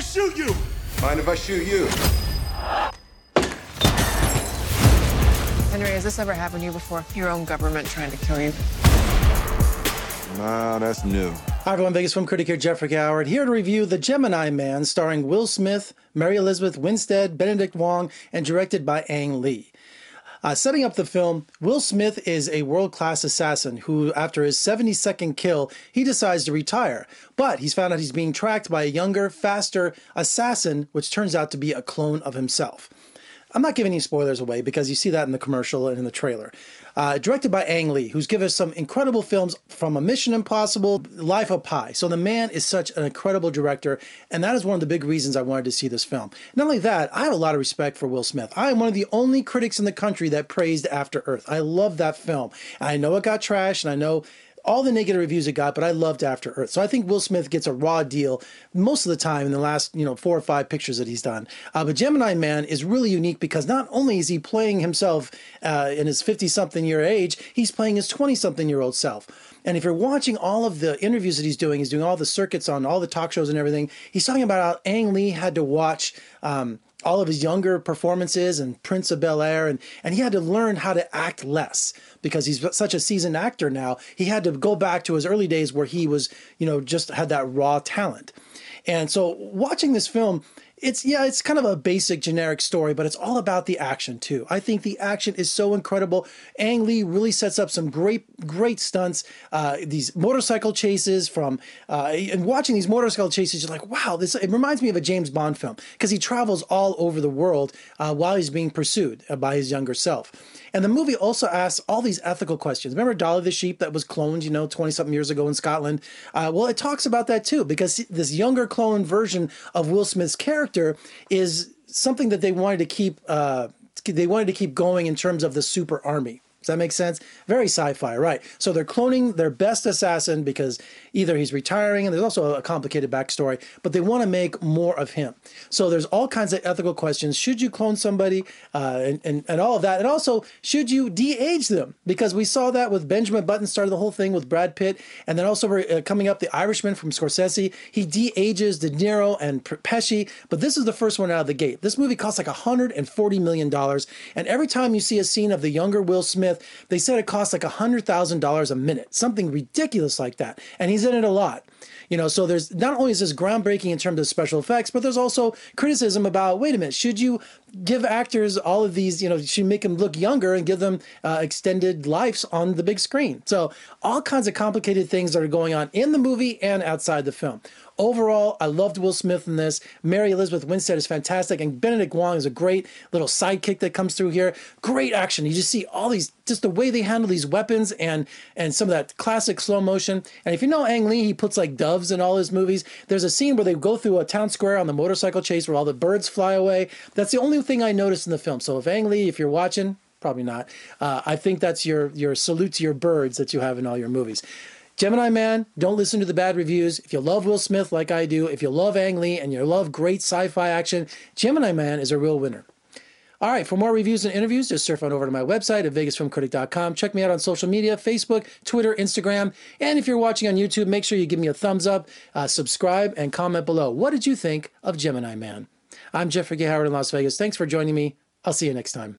to shoot you. Mind if I shoot you? Henry, has this ever happened to you before? Your own government trying to kill you? Nah, that's new. Hi everyone, Vegas film critic here, Jeffrey Howard, here to review The Gemini Man, starring Will Smith, Mary Elizabeth Winstead, Benedict Wong, and directed by Ang Lee. Uh, setting up the film, Will Smith is a world class assassin who, after his 72nd kill, he decides to retire. But he's found out he's being tracked by a younger, faster assassin, which turns out to be a clone of himself. I'm not giving any spoilers away because you see that in the commercial and in the trailer. Uh, directed by Ang Lee, who's given us some incredible films from A Mission Impossible, Life of Pi. So the man is such an incredible director, and that is one of the big reasons I wanted to see this film. Not only that, I have a lot of respect for Will Smith. I am one of the only critics in the country that praised After Earth. I love that film. I know it got trashed, and I know all the negative reviews it got, but I loved After Earth. So I think Will Smith gets a raw deal most of the time in the last, you know, four or five pictures that he's done. Uh, but Gemini Man is really unique because not only is he playing himself uh, in his 50 something year age, he's playing his 20 something year old self. And if you're watching all of the interviews that he's doing, he's doing all the circuits on all the talk shows and everything. He's talking about how Ang Lee had to watch. Um, all of his younger performances and Prince of Bel Air, and, and he had to learn how to act less because he's such a seasoned actor now. He had to go back to his early days where he was, you know, just had that raw talent. And so watching this film, it's yeah, it's kind of a basic generic story, but it's all about the action too. I think the action is so incredible. Ang Lee really sets up some great, great stunts. Uh, these motorcycle chases from uh, and watching these motorcycle chases, you're like, wow, this it reminds me of a James Bond film because he travels all over the world uh, while he's being pursued uh, by his younger self. And the movie also asks all these ethical questions. Remember Dolly the sheep that was cloned, you know, 20 something years ago in Scotland? Uh, well, it talks about that too, because this younger clone version of Will Smith's character is something that they wanted to keep. Uh, they wanted to keep going in terms of the super army. Does that make sense? Very sci-fi, right? So they're cloning their best assassin because either he's retiring, and there's also a complicated backstory, but they want to make more of him. So there's all kinds of ethical questions. Should you clone somebody, uh, and, and and all of that, and also should you de-age them? Because we saw that with Benjamin Button started the whole thing with Brad Pitt, and then also we're uh, coming up the Irishman from Scorsese. He de-ages De Niro and Pesci, but this is the first one out of the gate. This movie costs like 140 million dollars, and every time you see a scene of the younger Will Smith Smith, they said it costs like a $100,000 a minute, something ridiculous like that. And he's in it a lot. You know, so there's not only is this groundbreaking in terms of special effects, but there's also criticism about wait a minute, should you give actors all of these, you know, should make them look younger and give them uh, extended lives on the big screen? So, all kinds of complicated things that are going on in the movie and outside the film. Overall, I loved Will Smith in this. Mary Elizabeth Winstead is fantastic, and Benedict Wong is a great little sidekick that comes through here. Great action. You just see all these, just the way they handle these weapons and and some of that classic slow motion. And if you know Ang Lee, he puts like doves in all his movies. There's a scene where they go through a town square on the motorcycle chase where all the birds fly away. That's the only thing I noticed in the film. So if Ang Lee, if you're watching, probably not. Uh, I think that's your your salute to your birds that you have in all your movies. Gemini Man, don't listen to the bad reviews. If you love Will Smith like I do, if you love Ang Lee and you love great sci fi action, Gemini Man is a real winner. All right, for more reviews and interviews, just surf on over to my website at vegasfilmcritic.com. Check me out on social media Facebook, Twitter, Instagram. And if you're watching on YouTube, make sure you give me a thumbs up, uh, subscribe, and comment below. What did you think of Gemini Man? I'm Jeffrey K. Howard in Las Vegas. Thanks for joining me. I'll see you next time.